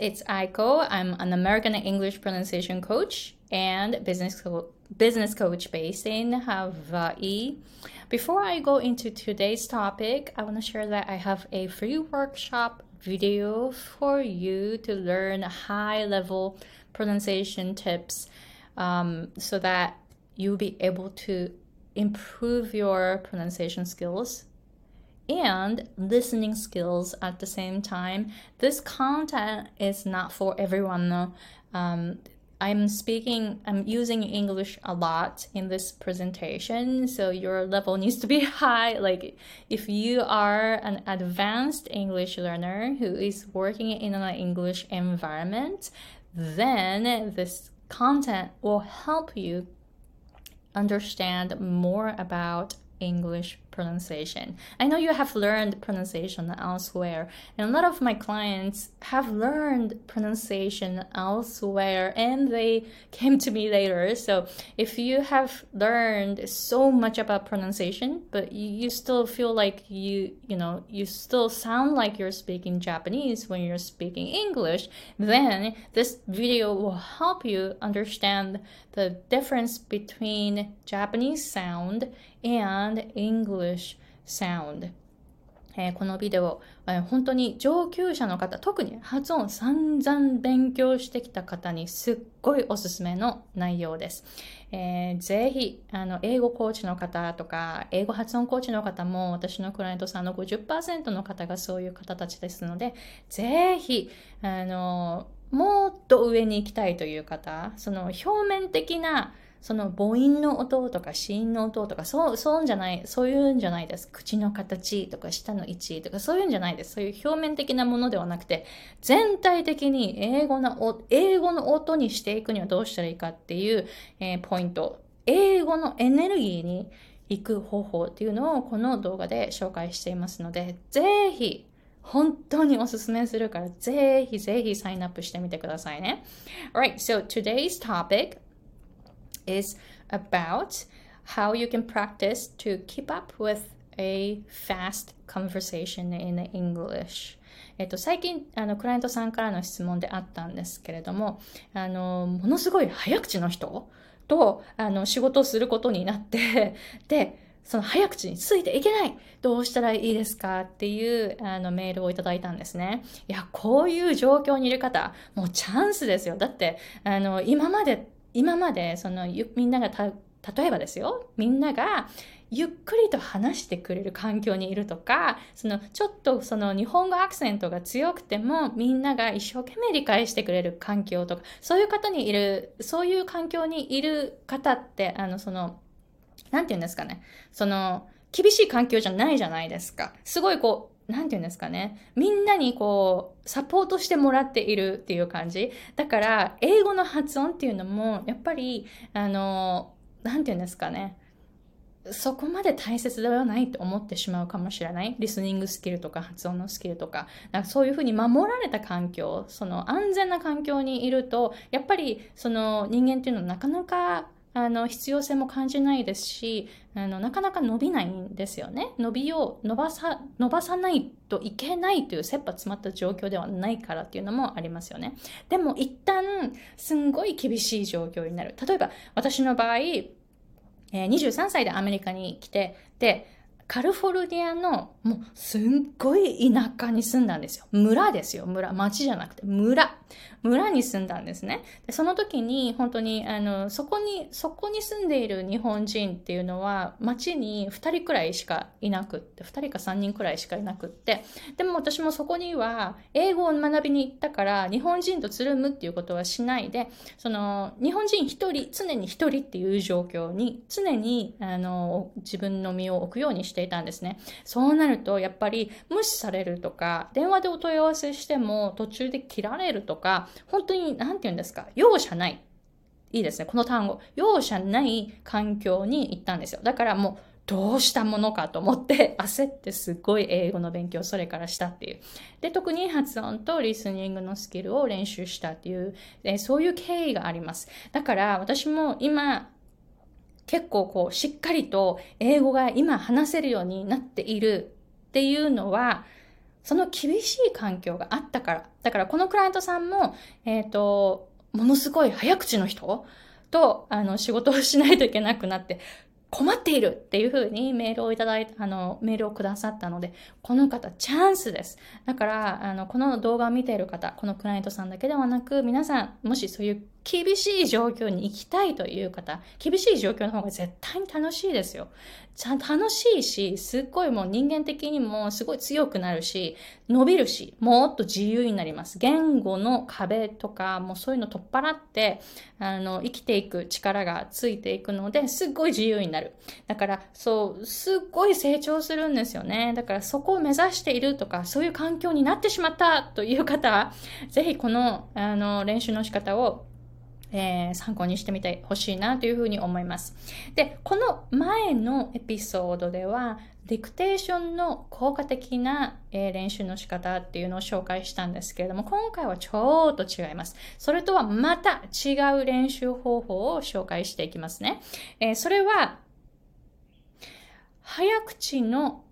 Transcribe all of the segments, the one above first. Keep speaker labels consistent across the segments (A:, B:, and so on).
A: it's Aiko. I'm an American English pronunciation coach and business co- business coach based in Hawaii. Before I go into today's topic, I want to share that I have a free workshop video for you to learn high level pronunciation tips um, so that you'll be able to improve your pronunciation skills and listening skills at the same time. This content is not for everyone. though. Um, I'm speaking, I'm using English a lot in this presentation, so your level needs to be high. Like, if you are an advanced English learner who is working in an English environment, then this content will help you understand more about English pronunciation. I know you have learned pronunciation elsewhere, and a lot of my clients have learned pronunciation elsewhere and they came to me later. So, if you have learned so much about pronunciation, but you, still feel like you, you know, you still sound like you're speaking Japanese when you're speaking English, then this video will help you understand the difference between Japanese sound and English sound. えーこのビデオ、えー本当に上級者の方、特に発音散々勉強してきた方にすっごいおすすめの内容です。えーぜひ、あの、英語コーチの方とか、英語発音コーチの方も、私のクライアントさんの50%の方がそういう方たちですので、ぜひ、あの、もっと上に行きたいという方、その表面的な、その母音の音とか子音の音とか、そう、そうじゃない、そういうんじゃないです。口の形とか舌の位置とか、そういうんじゃないです。そういう表面的なものではなくて、全体的に英語の、英語の音にしていくにはどうしたらいいかっていう、えーポイント。英語のエネルギーに行く方法っていうのをこの動画で紹介していますので、ぜひ、本当におすすめするから、ぜひぜひサインアップしてみてくださいね。Alright, so today's topic is about how you can practice to keep up with a fast conversation in English. えっと、最近あのクライアントさんからの質問であったんですけれどもあのものすごい早口の人とあの仕事をすることになって でその早口についていけないどうしたらいいですか？っていうあのメールをいただいたんですね。いや、こういう状況にいる方、もうチャンスですよ。だって、あの、今まで、今まで、その、みんながた、例えばですよ、みんながゆっくりと話してくれる環境にいるとか、そのちょっとその日本語アクセントが強くてもみんなが一生懸命理解してくれる環境とか、そういう方にいる、そういう環境にいる方って、あの、その、なんて言うんですかね。その、厳しい環境じゃないじゃないですか。すごいこう、なんて言うんですかね。みんなにこう、サポートしてもらっているっていう感じ。だから、英語の発音っていうのも、やっぱり、あの、なんて言うんですかね。そこまで大切ではないと思ってしまうかもしれない。リスニングスキルとか発音のスキルとか、なんかそういうふうに守られた環境、その安全な環境にいると、やっぱりその人間っていうのはなかなかあの必要性も感じないですしあのなかなか伸びないんですよね。伸びを伸ばさ伸ばさないといけないという切羽詰まった状況ではないからっていうのもありますよね。でも一旦すんごい厳しい状況になる。例えば私の場合、え23歳でアメリカに来てでカリフォルニアのもうすんごい田舎に住んだんですよ。村ですよ。村。町じゃなくて村。村に住んだんですね。でその時に本当にあのそこに、そこに住んでいる日本人っていうのは町に2人くらいしかいなくって、2人か3人くらいしかいなくって、でも私もそこには英語を学びに行ったから日本人とつるむっていうことはしないで、その日本人1人、常に1人っていう状況に常にあの自分の身を置くようにしてしていたんですね。そうなるとやっぱり無視されるとか、電話でお問い合わせしても途中で切られるとか、本当に何て言うんですか、容赦ない。いいですね、この単語。容赦ない環境に行ったんですよ。だからもう、どうしたものかと思って 焦ってすごい英語の勉強をそれからしたっていう。で、特に発音とリスニングのスキルを練習したっていう、えそういう経緯があります。だから私も今、結構こう、しっかりと英語が今話せるようになっているっていうのは、その厳しい環境があったから。だからこのクライアントさんも、えっ、ー、と、ものすごい早口の人と、あの、仕事をしないといけなくなって、困っているっていうふうにメールをいただいた、あの、メールをくださったので、この方、チャンスです。だから、あの、この動画を見ている方、このクライアントさんだけではなく、皆さん、もしそういう厳しい状況に行きたいという方、厳しい状況の方が絶対に楽しいですよ。ちゃん楽しいし、すっごいもう人間的にもすごい強くなるし、伸びるし、もっと自由になります。言語の壁とか、もうそういうの取っ払って、あの、生きていく力がついていくので、すっごい自由になる。だから、そう、すっごい成長するんですよね。だからそこを目指しているとか、そういう環境になってしまったという方は、ぜひこの、あの、練習の仕方をえー、参考にしてみてほしいなというふうに思います。で、この前のエピソードでは、ディクテーションの効果的な、えー、練習の仕方っていうのを紹介したんですけれども、今回はちょっと違います。それとはまた違う練習方法を紹介していきますね。えー、それは、早口の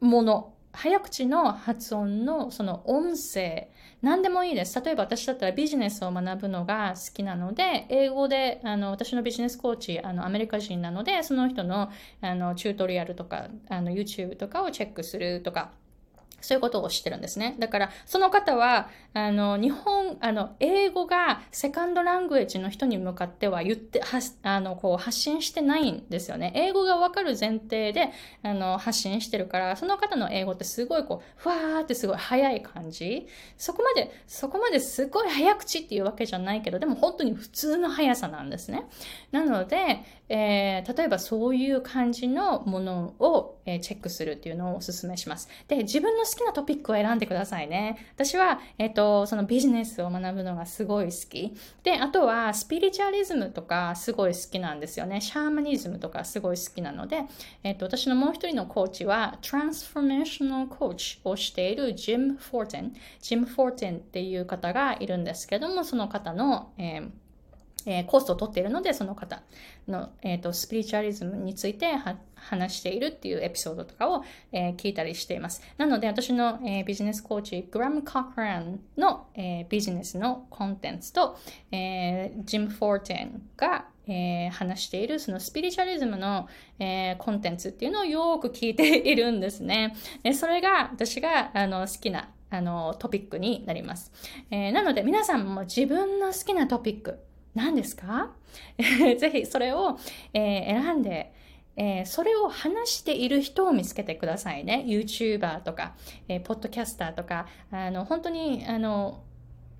A: もの、早口の発音のその音声、何でもいいです。例えば私だったらビジネスを学ぶのが好きなので、英語で、あの、私のビジネスコーチ、あの、アメリカ人なので、その人の、あの、チュートリアルとか、あの、YouTube とかをチェックするとか、そういうことをしてるんですね。だから、その方は、あの、日本、あの、英語がセカンドラングエッジの人に向かっては言って、はあの、こう、発信してないんですよね。英語がわかる前提で、あの、発信してるから、その方の英語ってすごいこう、ふわーってすごい早い感じ。そこまで、そこまですごい早口っていうわけじゃないけど、でも本当に普通の速さなんですね。なので、えー、例えばそういう感じのものを、えー、チェックするっていうのをお勧めします。で、自分の好きなトピックを選んでくださいね。私は、えっ、と、そのビジネスを学ぶのがすごい好き。で、あとは、スピリチュアリズムとかすごい好きなんですよね。シャーマニズムとかすごい好きなので、えっ、と、私のもう一人のコーチは、トランスフォーメーショナルコーチをしているジム・フォーテン。ジム・フォーテンっていう方がいるんですけども、その方の、えーえー、コースを取っているので、その方の、えーと、スピリチュアリズムについて話しているっていうエピソードとかを、えー、聞いたりしています。なので、私の、えー、ビジネスコーチ、グラム・コクランの、えビジネスのコンテンツと、えジム・フォーテンが、え話しているそのスピリチュアリズムの、えコンテンツっていうのをよく聞いているんですね。えそれが私があの好きなあのトピックになります。えなので皆さんも自分の好きなトピック、何ですか？ぜひそれを、えー、選んで、えー、それを話している人を見つけてくださいね。YouTuber とか、えー、ポッドキャスターとか、あの、本当に、あの、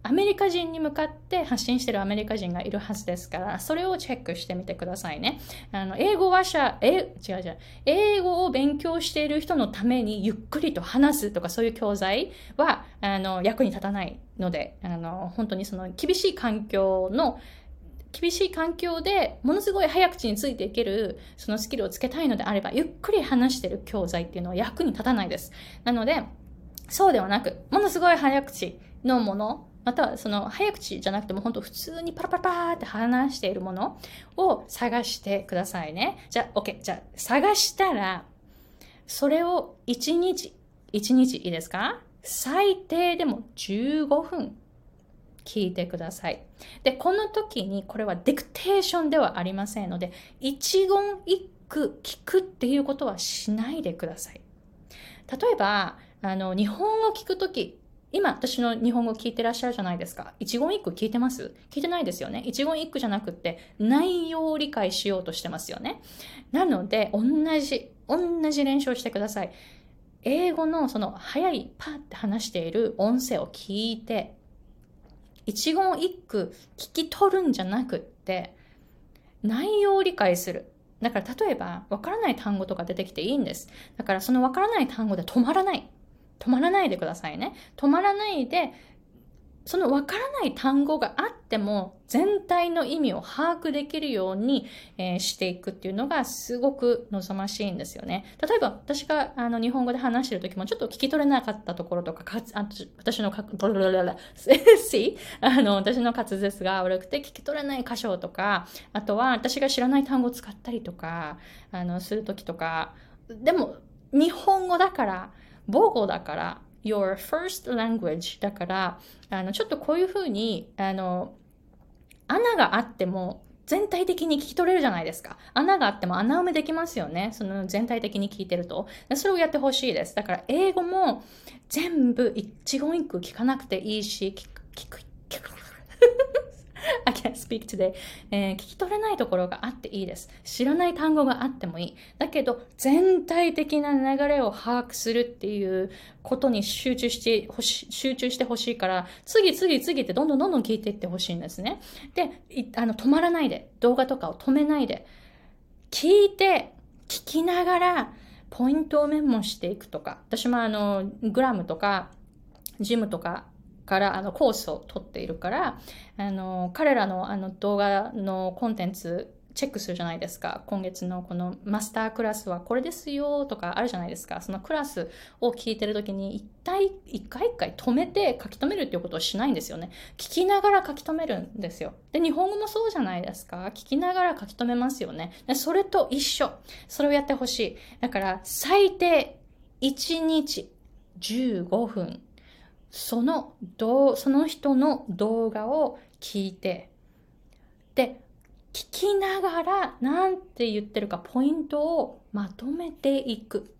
A: アメリカ人に向かって発信してるアメリカ人がいるはずですから、それをチェックしてみてくださいね。あの、英語話者、え、違う違う。英語を勉強している人のためにゆっくりと話すとかそういう教材は、あの、役に立たないので、あの、本当にその厳しい環境の厳しい環境でものすごい早口についていけるそのスキルをつけたいのであれば、ゆっくり話してる教材っていうのは役に立たないです。なので、そうではなく、ものすごい早口のもの、またはその早口じゃなくても本当普通にパラパラパーって話しているものを探してくださいね。じゃあ、OK。じゃあ、探したら、それを1日、1日いいですか？最低でも15分聞いてください。で、この時にこれはディクテーションではありませんので、一言一句聞くっていうことはしないでください。例えば、あの、日本語聞くとき、今私の日本語聞いてらっしゃるじゃないですか。一言一句聞いてます？聞いてないですよね。一言一句じゃなくて内容を理解しようとしてますよね。なので、同じ、同じ練習をしてください。英語のその早いパーって話している音声を聞いて、一言一句聞き取るんじゃなくって、内容を理解する。だから例えば、わからない単語とか出てきていいんです。だからそのわからない単語で止まらない。止まらないでくださいね。止まらないで、そのわからない単語があっても全体の意味を把握できるように、えー、していくっていうのがすごく望ましいんですよね。例えば私があの日本語で話してる時もちょっと聞き取れなかったところとか、かあ私のか、ブルルルルあの私の滑舌が悪くて聞き取れない箇所とか、あとは私が知らない単語を使ったりとか、あの、する時とか、でも日本語だから、母語だから your first language だから、あの、ちょっとこういうふうに、あの、穴があっても全体的に聞き取れるじゃないですか。穴があっても穴埋めできますよね。その全体的に聞いてると。それをやってほしいです。だから英語も全部一言一句聞かなくていいし、聞く、聞く、聞く。I can't speak today、えー、聞き取れないところがあっていいです。知らない単語があってもいい。だけど、全体的な流れを把握するっていうことに集中してほし、集中してほしいから、次々次ってどんどんどんどん聞いていってほしいんですね。で、あの、止まらないで、動画とかを止めないで、聞いて、聞きながら、ポイントをメモしていくとか、私もあの、グラムとか、ジムとかからあのコースを取っているからあの彼らのあの動画のコンテンツチェックするじゃないですか。今月のこのマスタークラスはこれですよとかあるじゃないですか。そのクラスを聞いてるときに一体、一回一回止めて書き留めるっていうことをしないんですよね。聞きながら書き留めるんですよ。で、日本語もそうじゃないですか。聞きながら書き留めますよね。でそれと一緒。それをやってほしい。だから最低1日15分そのその人の動画を聞いて、で、聞きながら何て言ってるかポイントをまとめていく。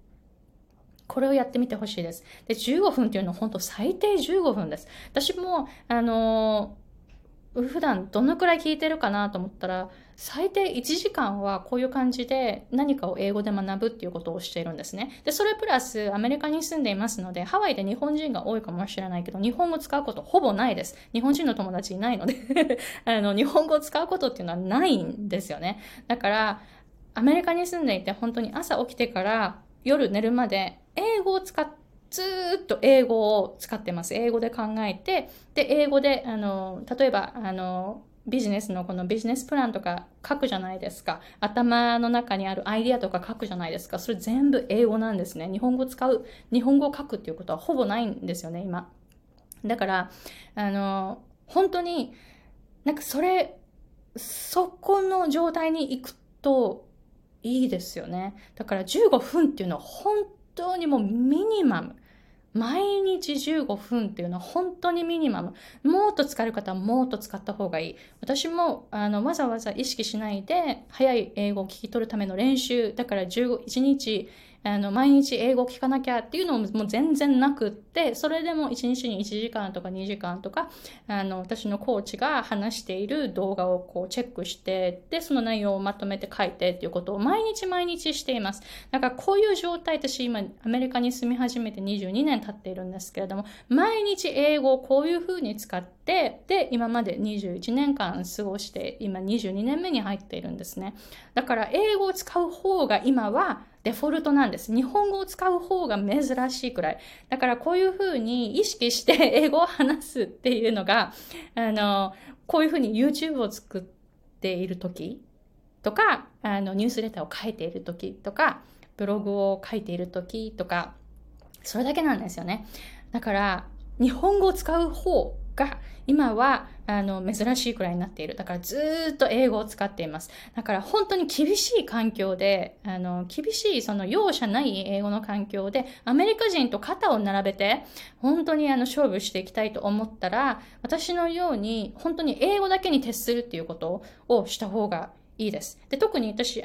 A: これをやってみてほしいです。で、15分っていうのは本当最低15分です。私も、あのー普段どのくらい聞いてるかなと思ったら、最低1時間はこういう感じで何かを英語で学ぶっていうことをしているんですね。で、それプラスアメリカに住んでいますので、ハワイで日本人が多いかもしれないけど、日本語使うことほぼないです。日本人の友達いないので あの、日本語を使うことっていうのはないんですよね。だから、アメリカに住んでいて本当に朝起きてから夜寝るまで英語を使って、ずっと英語を使ってます。英語で考えて、で、英語で、あの、例えば、あの、ビジネスのこのビジネスプランとか書くじゃないですか。頭の中にあるアイディアとか書くじゃないですか。それ全部英語なんですね。日本語使う、日本語を書くっていうことはほぼないんですよね、今。だから、あの、本当に、なんかそれ、そこの状態に行くといいですよね。だから15分っていうのは本当にもうミニマム。毎日15分っていうのは本当にミニマム。もっと使える方はもっと使った方がいい。私もあのわざわざ意識しないで早い英語を聞き取るための練習。だから15 1日あの、毎日英語を聞かなきゃっていうのももう全然なくって、それでも1日に1時間とか2時間とか、あの、私のコーチが話している動画をこうチェックして、で、その内容をまとめて書いてっていうことを毎日毎日しています。だからこういう状態、私今アメリカに住み始めて22年経っているんですけれども、毎日英語をこういうふうに使って、で、今まで21年間過ごして、今22年目に入っているんですね。だから英語を使う方が今はデフォルトなんです。日本語を使う方が珍しいくらい。だからこういうふうに意識して 英語を話すっていうのが、あの、こういうふうに YouTube を作っている時とか、あの、ニュースレターを書いている時とか、ブログを書いている時とか、それだけなんですよね。だから、日本語を使う方が今はあの珍しいくらいになっている。だからずっと英語を使っています。だから本当に厳しい環境で、あの厳しいその容赦ない英語の環境でアメリカ人と肩を並べて本当にあの勝負していきたいと思ったら私のように本当に英語だけに徹するっていうことをした方がいいです。で特に私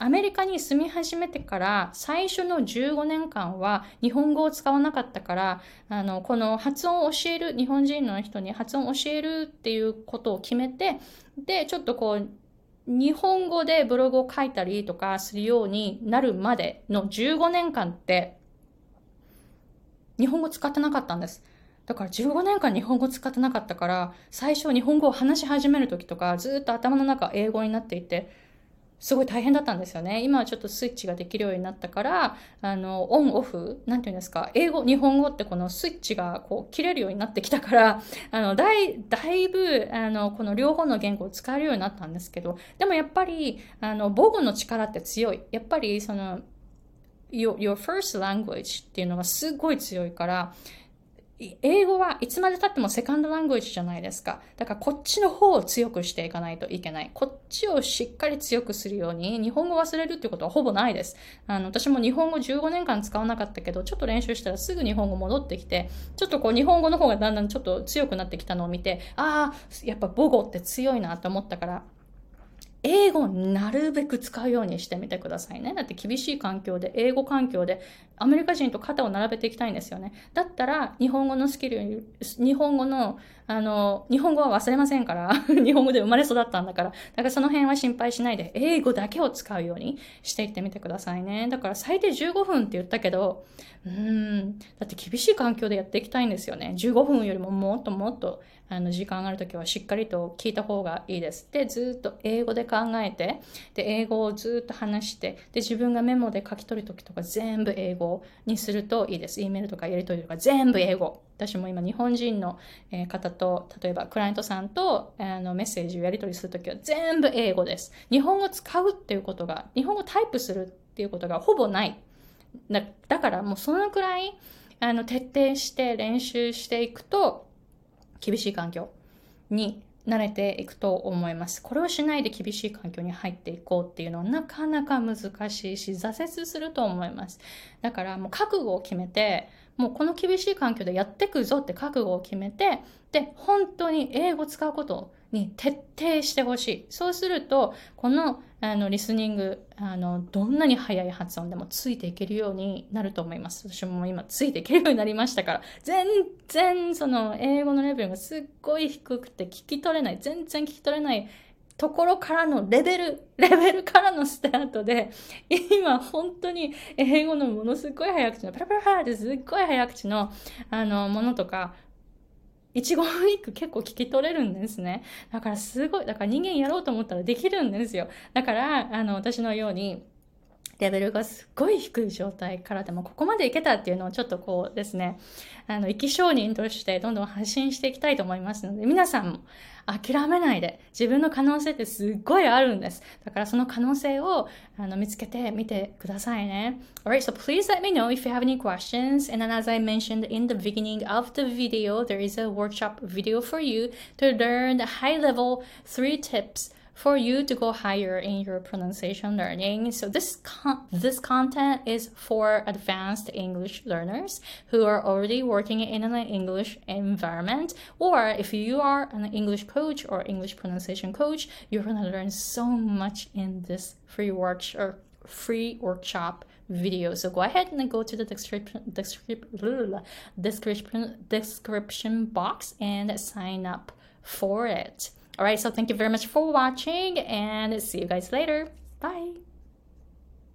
A: アメリカに住み始めてから最初の15年間は日本語を使わなかったから、あの、この発音を教える、日本人の人に発音を教えるっていうことを決めて、で、ちょっとこう、日本語でブログを書いたりとかするようになるまでの15年間って、日本語使ってなかったんです。だから15年間日本語使ってなかったから、最初日本語を話し始める時とか、ずっと頭の中英語になっていて、すごい大変だったんですよね。今はちょっとスイッチができるようになったから、あの、オンオフ、なんていうんですか、英語、日本語ってこのスイッチがこう切れるようになってきたから、あの、だい、だいぶ、あの、この両方の言語を使えるようになったんですけど、でもやっぱり、あの、母語の力って強い。やっぱり、その、your, your first language っていうのがすごい強いから、英語はいつまで経ってもセカンドラングエッジじゃないですか。だからこっちの方を強くしていかないといけない。こっちをしっかり強くするように、日本語忘れるってことはほぼないです。あの、私も日本語15年間使わなかったけど、ちょっと練習したらすぐ日本語戻ってきて、ちょっとこう日本語の方がだんだんちょっと強くなってきたのを見て、ああ、やっぱ母語って強いなと思ったから、英語をなるべく使うようにしてみてくださいね。だって厳しい環境で、英語環境で、アメリカ人と肩を並べていきたいんですよね。だったら、日本語のスキル、日本語の、あの、日本語は忘れませんから、日本語で生まれ育ったんだから、だからその辺は心配しないで、英語だけを使うようにしていってみてくださいね。だから最低15分って言ったけど、うん、だって厳しい環境でやっていきたいんですよね。15分よりももっともっと、あの時間があるときはしっかりと聞いた方がいいです。で、ずっと英語で考えて、で、英語をずっと話して、で、自分がメモで書き取るときとか全部英語にするといいです。E メールとかやり取りとか全部英語。私も今日本人の方と、例えばクライアントさんとあのメッセージをやり取りするときは全部英語です。日本語使うっていうことが、日本語タイプするっていうことがほぼない。だからもうそのくらいあの徹底して練習していくと、厳しい環境に慣れていくと思います。これをしないで厳しい環境に入っていこうっていうのはなかなか難しいし、挫折すると思います。だからもう覚悟を決めて、もうこの厳しい環境でやってくぞって覚悟を決めて、で、本当に英語使うことに徹底してほしい。そうすると、このあのリスニングあの、どんなに速い発音でもついていけるようになると思います。私も今ついていけるようになりましたから、全然その英語のレベルがすっごい低くて聞き取れない、全然聞き取れないところからのレベル、レベルからのスタートで、今本当に英語のものすごい早口の、パラパラパラってすっごい早口の、あの、ものとか、一言一句結構聞き取れるんですね。だからすごい、だから人間やろうと思ったらできるんですよ。だから、あの、私のように、レベルがすっごい低い状態からでもここまでいけたっていうのをちょっとこうですね、あの、生き証人としてどんどん発信していきたいと思いますので、皆さんも諦めないで、自分の可能性ってすっごいあるんです。だからその可能性をあの見つけてみてくださいね。Alright, so please let me know if you have any questions. And then as I mentioned in the beginning of the video, there is a workshop video for you to learn the high level three tips for you to go higher in your pronunciation learning. So this con- this content is for advanced English learners who are already working in an English environment or if you are an English coach or English pronunciation coach, you're to learn so much in this free workshop or free workshop video. So go ahead and go to the description description description description box and sign up for it. All right, so thank you very much for watching and see you guys later. Bye.